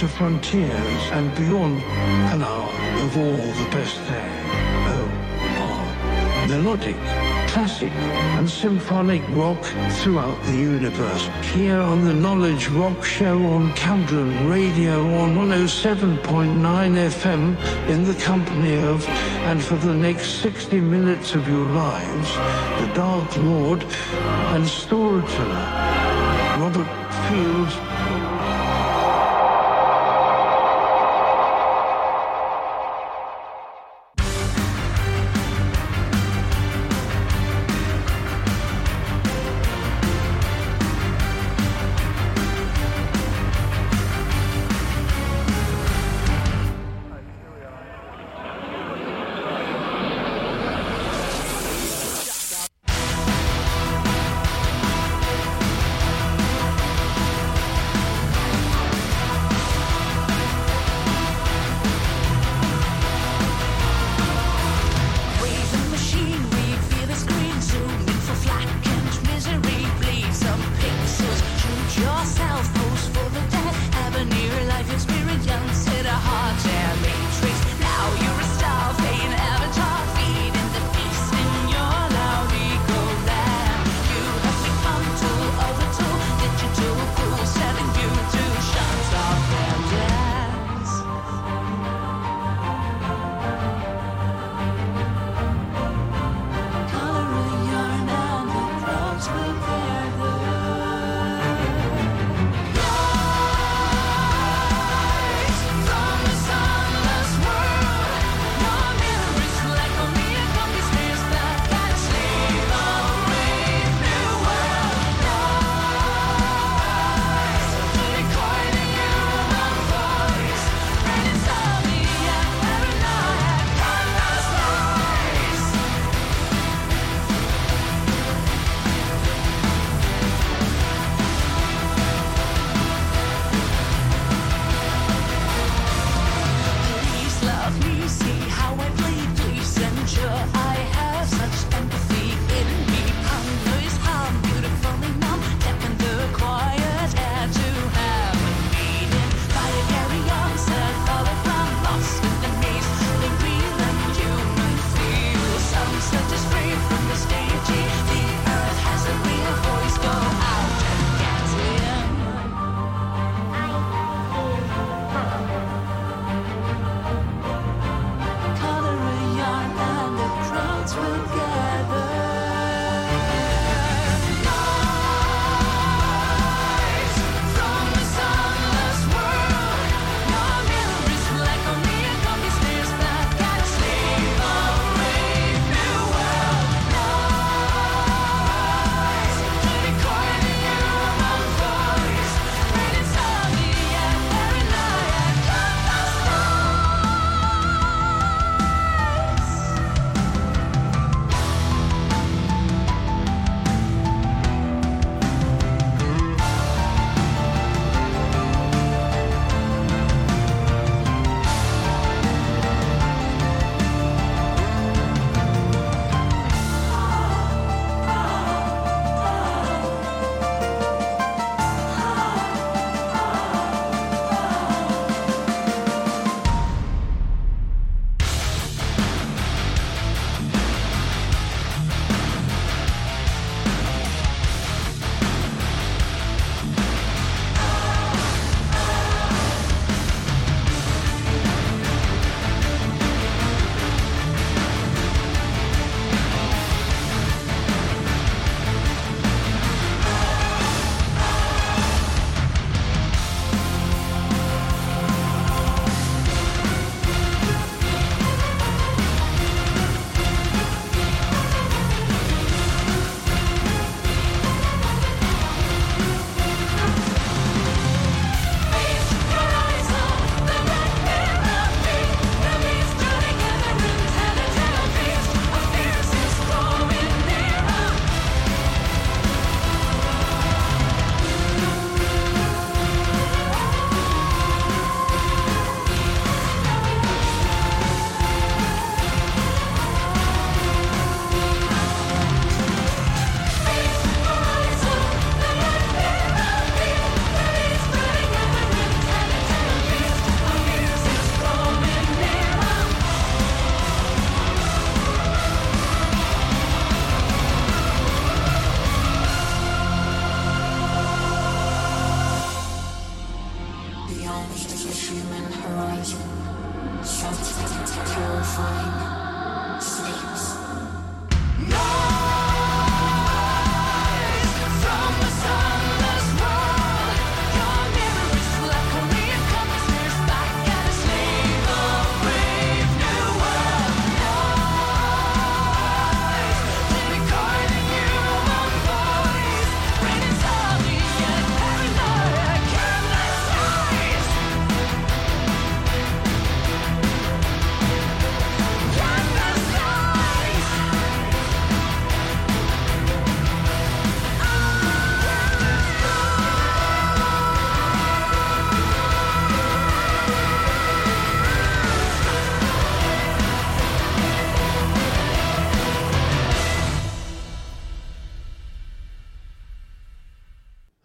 To Frontiers and Beyond, an hour of all the best there. Oh, melodic, classic, and symphonic rock throughout the universe. Here on the Knowledge Rock Show on Camglen Radio on 107.9 FM in the company of, and for the next 60 minutes of your lives, the Dark Lord and Storyteller, Robert Fields.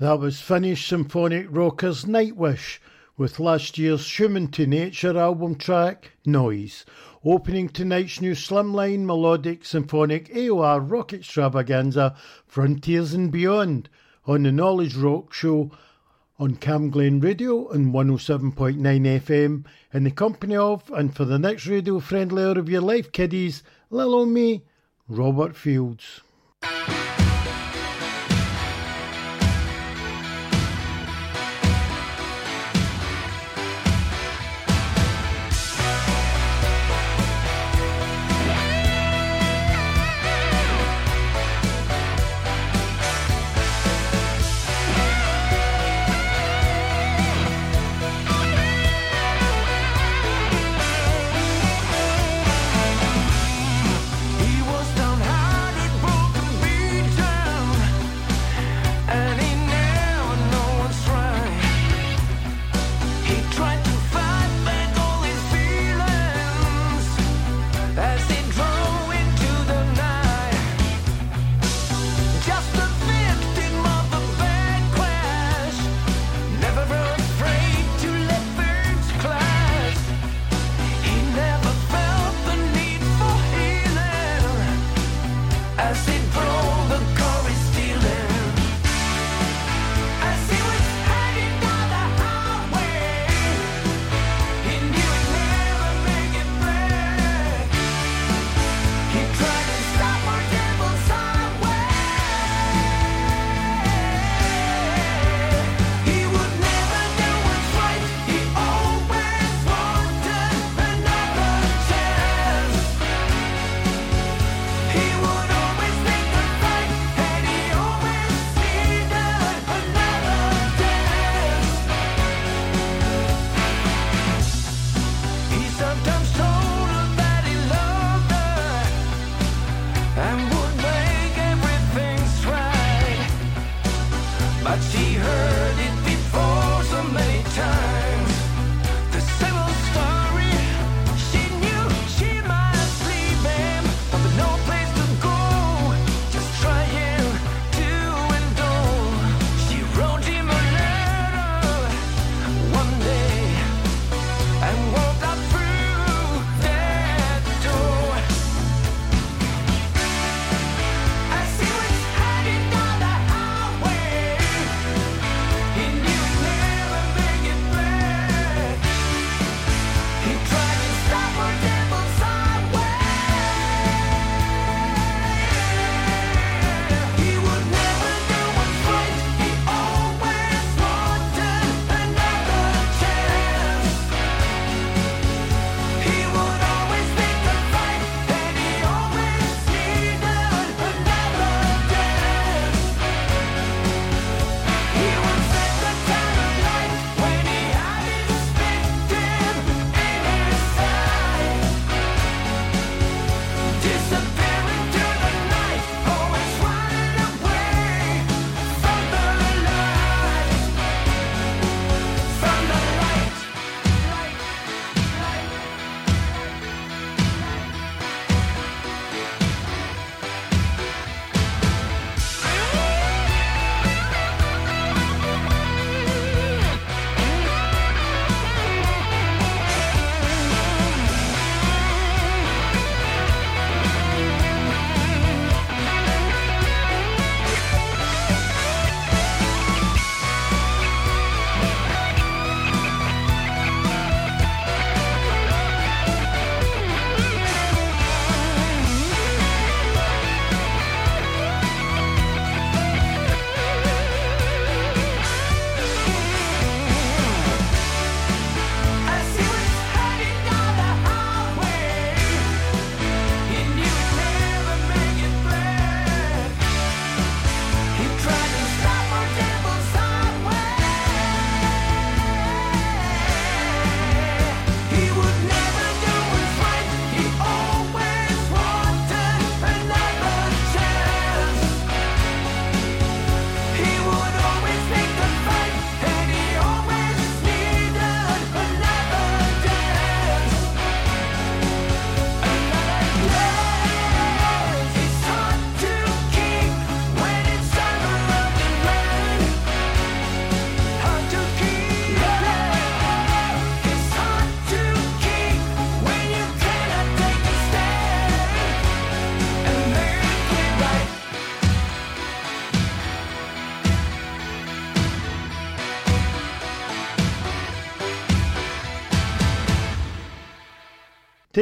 That was Finnish symphonic rockers Nightwish with last year's Human to Nature album track Noise, opening tonight's new slimline melodic symphonic AOR rock extravaganza Frontiers and Beyond on the Knowledge Rock Show on Camglen Radio and 107.9 FM in the company of and for the next radio friendly hour of your life kiddies, little me, Robert Fields.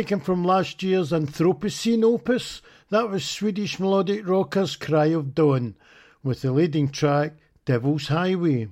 Taken from last year's Anthropocene opus, that was Swedish melodic rockers Cry of Dawn, with the leading track Devil's Highway.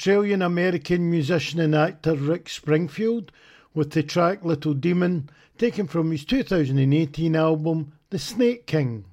Australian American musician and actor Rick Springfield with the track Little Demon, taken from his 2018 album The Snake King.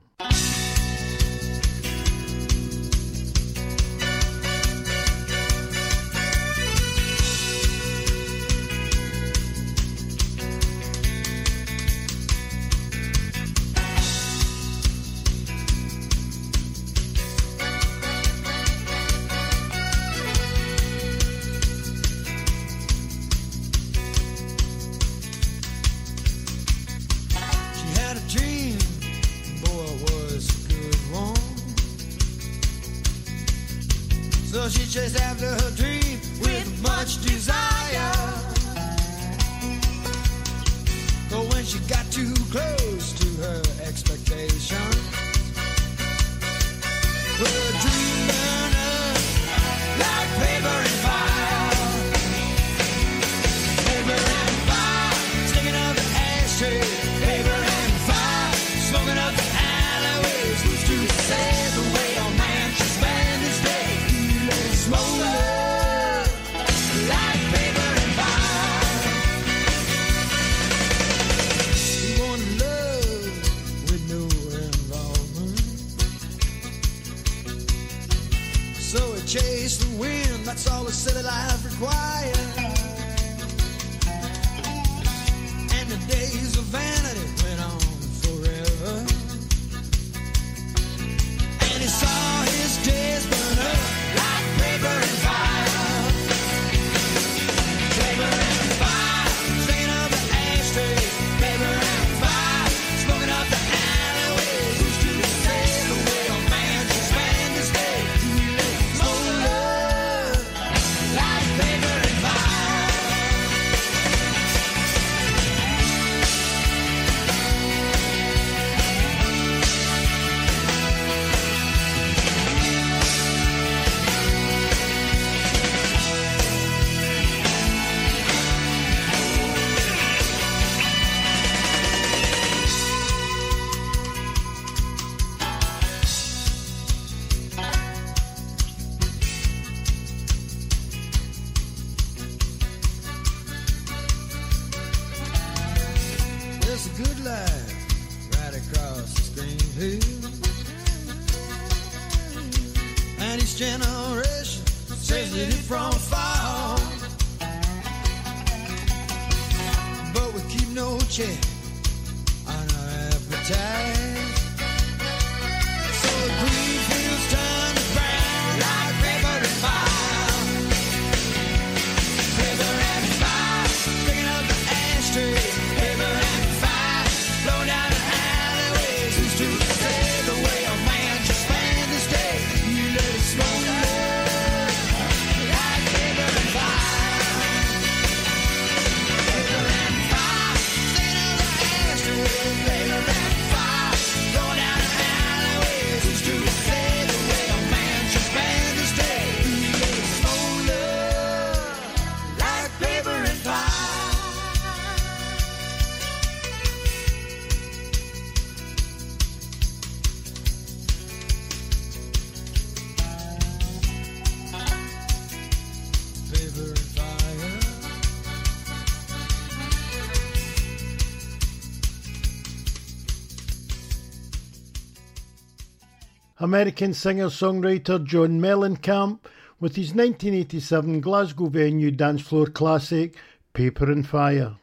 American singer-songwriter John Mellencamp with his 1987 Glasgow venue dance floor classic Paper in Fire.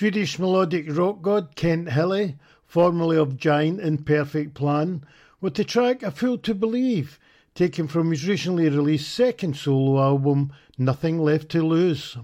Swedish melodic rock god Kent Hilli, formerly of Giant and Perfect Plan, with the track A Fool to Believe, taken from his recently released second solo album, Nothing Left to Lose.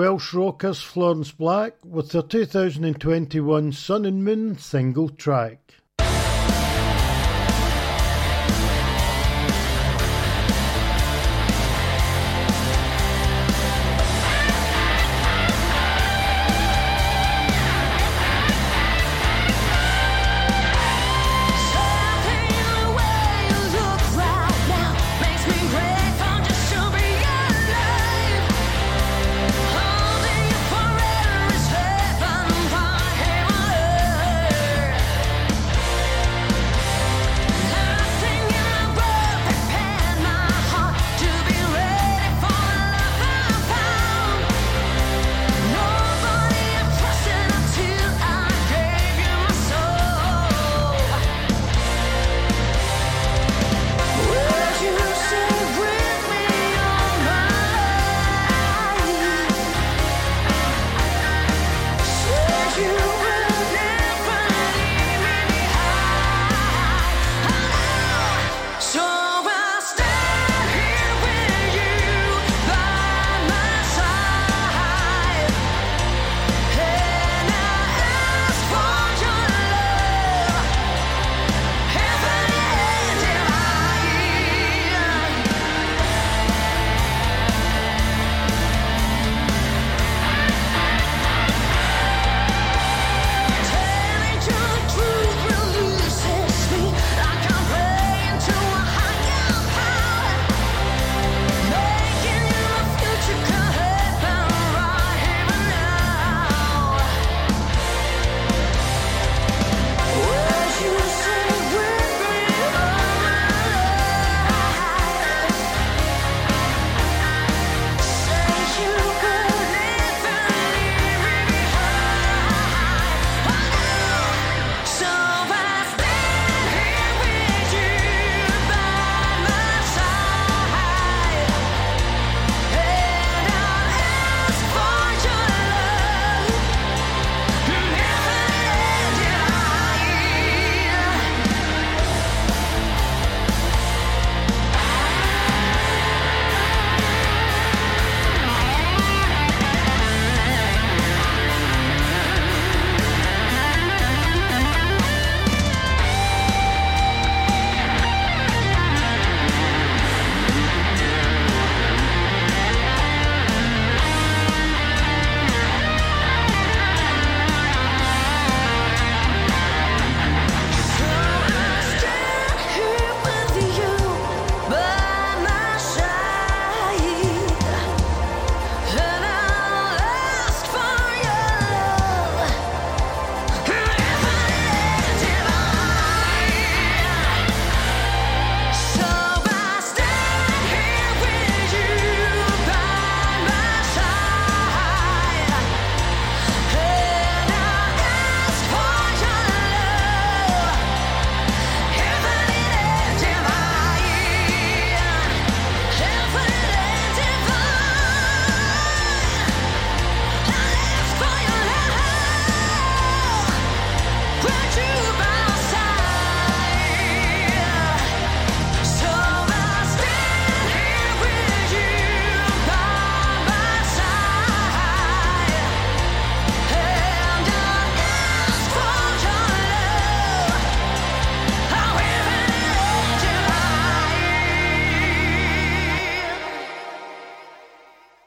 Welsh rockers Florence Black with their 2021 Sun and Moon single track.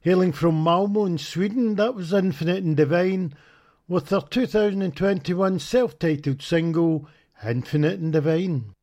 Hailing from Malmo in Sweden, that was Infinite and Divine with their 2021 self titled single, Infinite and Divine.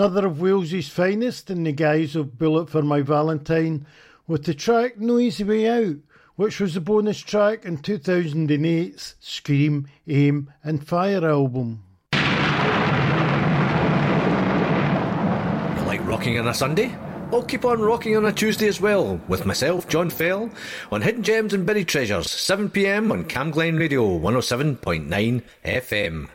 Another of Wales's finest in the guise of Bullet for My Valentine, with the track No Easy Way Out, which was the bonus track in 2008's Scream, Aim and Fire album. You like rocking on a Sunday? I'll keep on rocking on a Tuesday as well, with myself, John Fell, on Hidden Gems and Buried Treasures, 7pm on Camglen Radio 107.9 FM.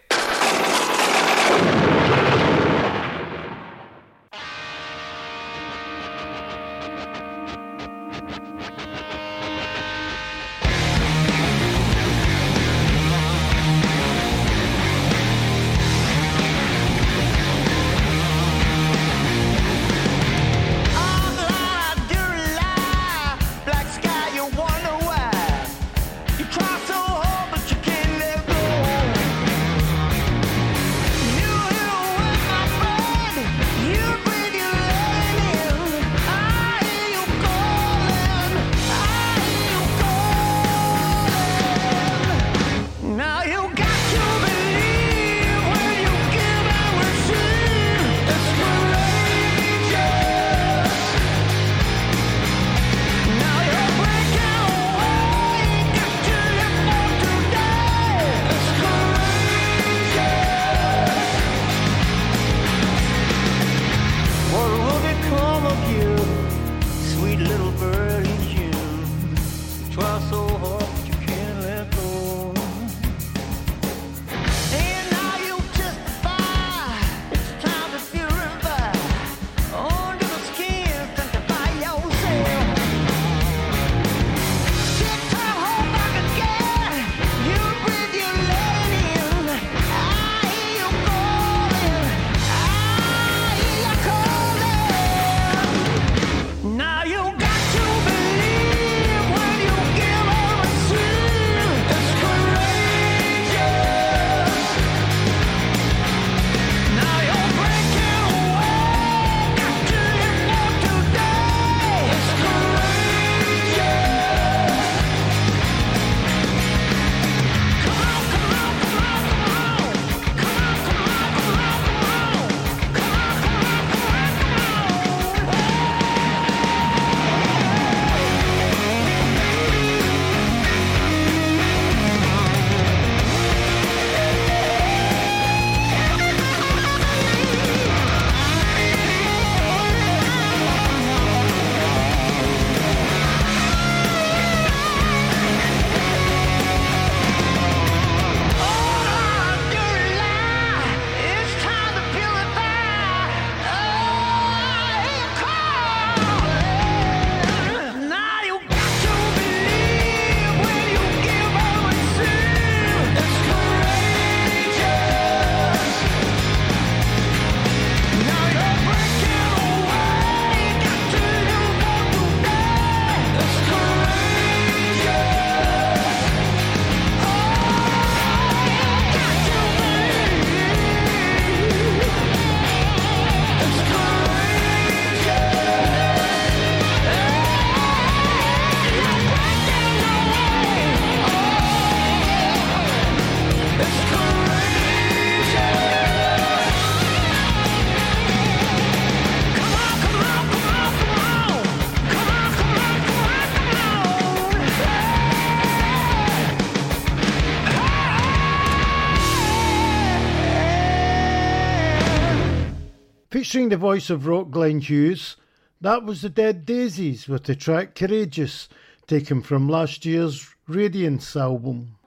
Featuring the voice of rock Glenn Hughes, that was the Dead Daisies with the track Courageous, taken from last year's Radiance album.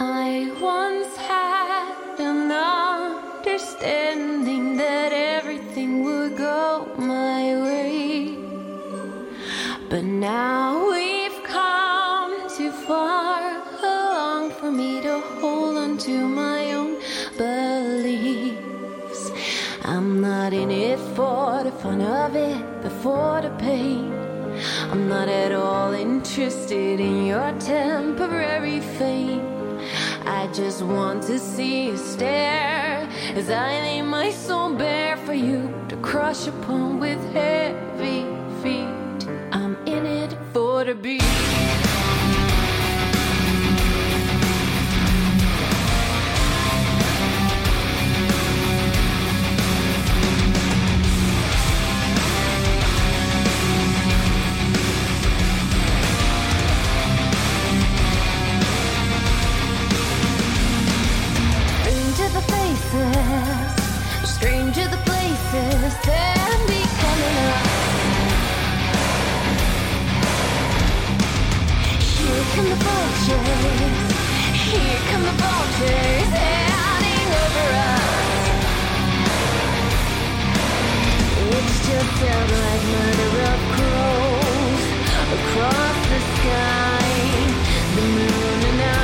I once had an understanding that everything would go my way, but now we've not in it for the fun of it, but for the pain. I'm not at all interested in your temporary fame. I just want to see you stare as I lay my soul bare for you to crush upon with heavy feet. I'm in it for the beat. come the vultures. Here come the vultures, heading over us. It's just a murder of crows across the sky. The moon and I.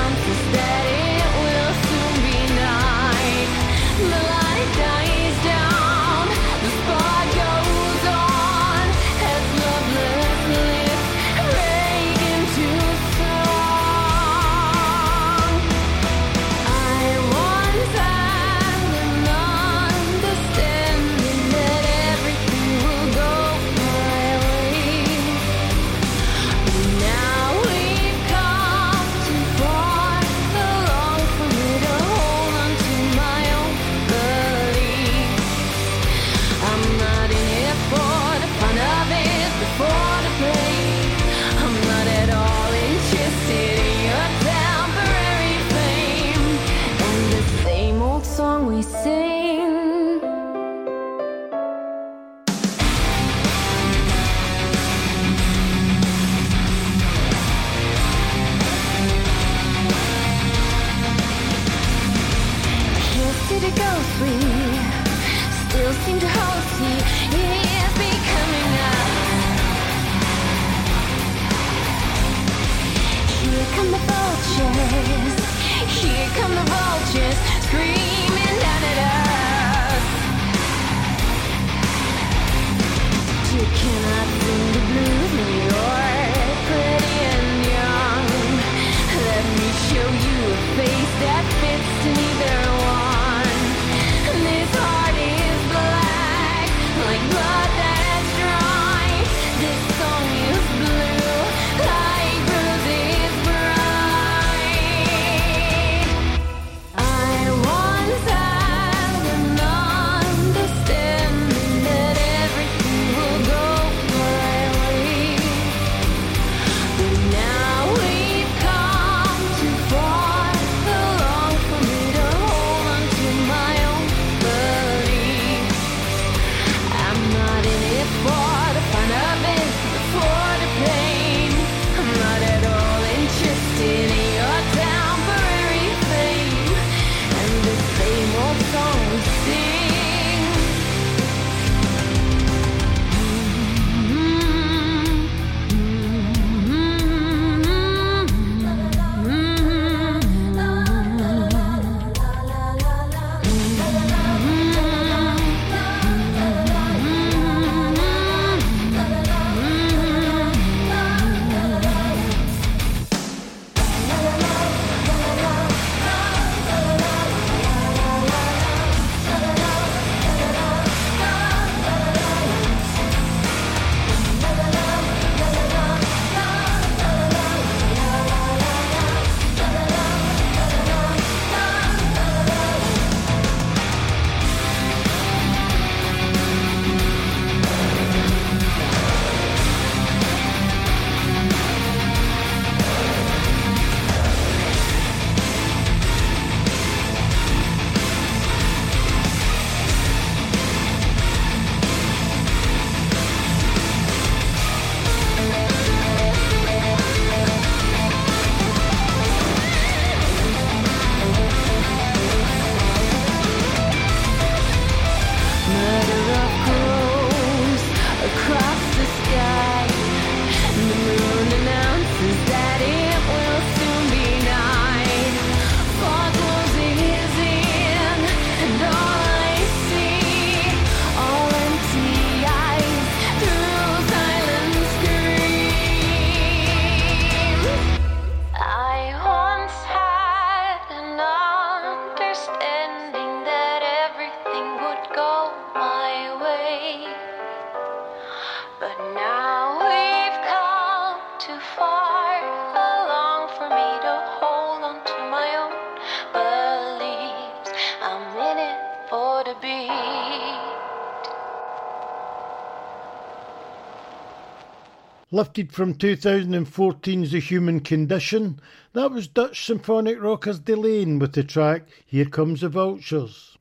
lifted from 2014's The Human Condition. That was Dutch symphonic rockers Delain with the track Here Comes the Vultures.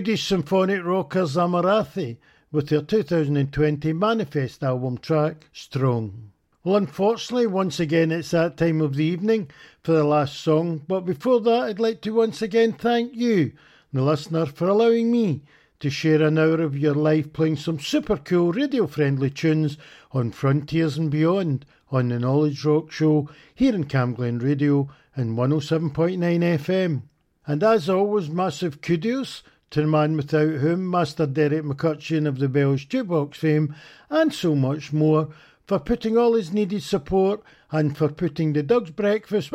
Swedish symphonic rockers Amaranthe with their 2020 Manifest album track Strong. Well, unfortunately, once again, it's that time of the evening for the last song, but before that, I'd like to once again thank you, the listener, for allowing me to share an hour of your life playing some super cool radio friendly tunes on Frontiers and Beyond on the Knowledge Rock Show here in Camglen Radio and 107.9 FM. And as always, massive kudos to the man without whom Master Derek McCutcheon of the Bells Jukebox fame, and so much more, for putting all his needed support and for putting the Doug's Breakfast,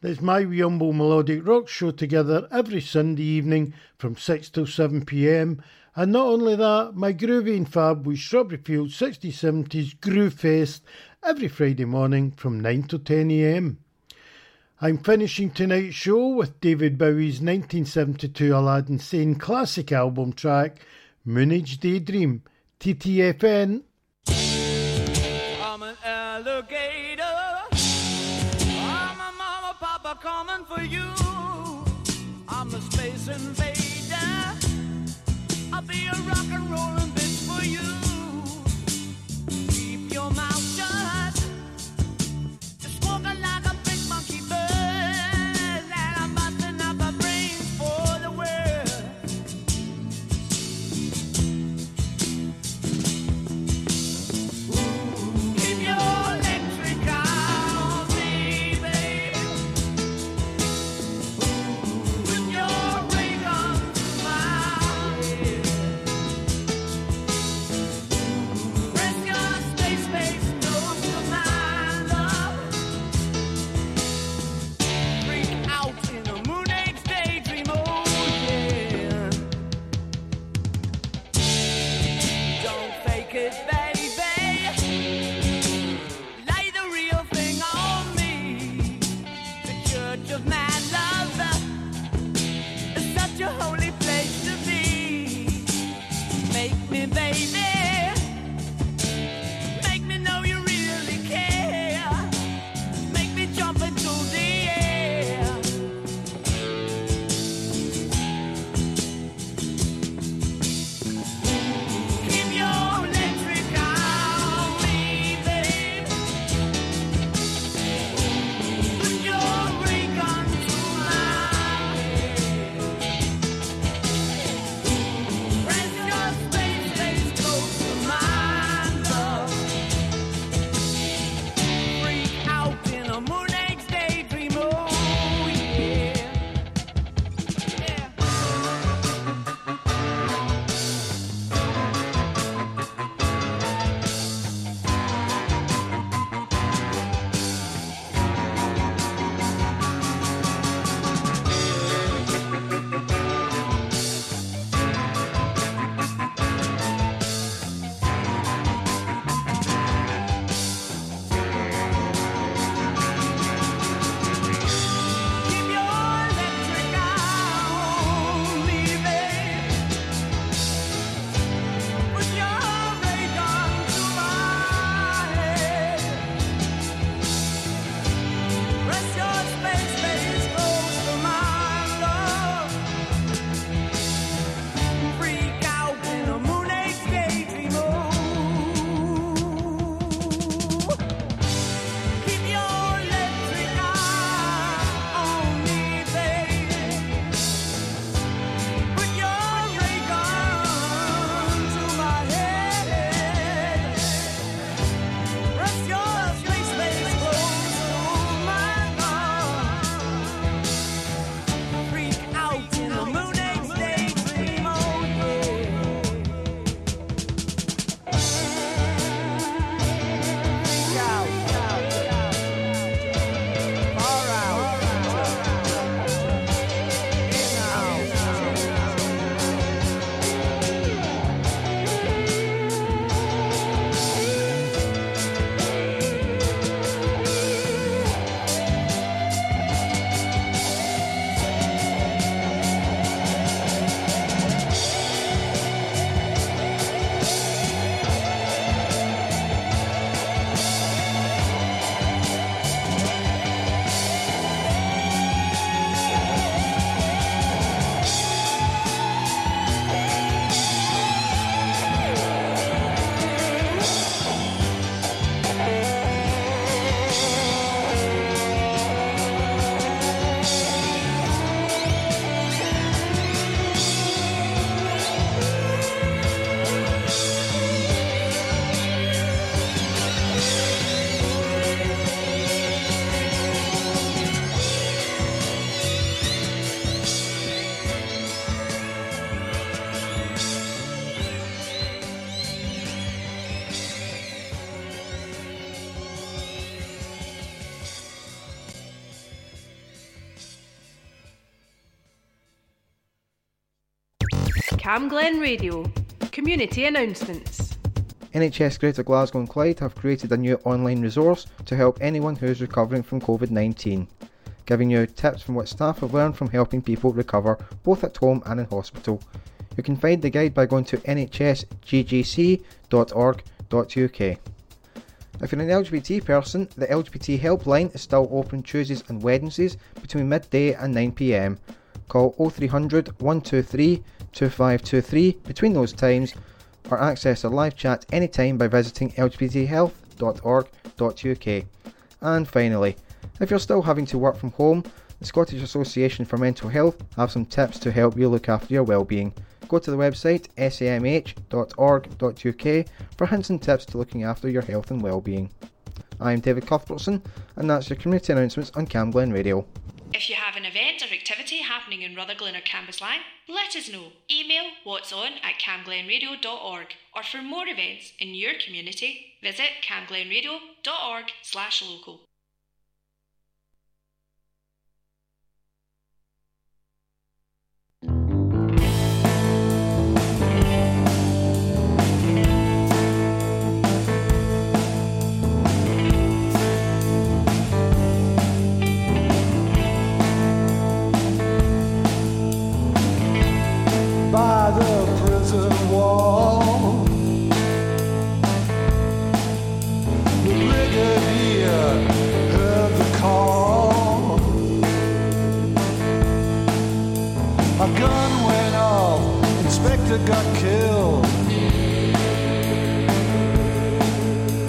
that's my wee humble melodic rock show together every Sunday evening from 6 till 7 pm. And not only that, my groovy and fab with Strawberry Field 6070s Groove Fest every Friday morning from 9 to 10 am. I'm finishing tonight's show with David Bowie's 1972 Aladdin Sane classic album track, Moonage Daydream, TTFN. I'm an alligator. I'm a mama, papa coming for you. I'm a space invader. I'll be a rock and rollin' bitch for you. Camglen Radio. Community announcements. NHS Greater Glasgow and Clyde have created a new online resource to help anyone who is recovering from COVID 19, giving you tips from what staff have learned from helping people recover both at home and in hospital. You can find the guide by going to nhsggc.org.uk. If you're an LGBT person, the LGBT helpline is still open Tuesdays and Wednesdays between midday and 9pm. Call 0300 123 2523 between those times or access a live chat anytime by visiting lgbthealth.org.uk. And finally, if you're still having to work from home, the Scottish Association for Mental Health have some tips to help you look after your well-being. Go to the website samh.org.uk for hints and tips to looking after your health and well-being. I'm David Cuthbertson, and that's your community announcements on Camglen Radio. If you have an event or activity happening in Rutherglen or Cambuslang, let us know. Email what's on at camglenradio.org or for more events in your community, visit camglenradio.org slash local. got killed.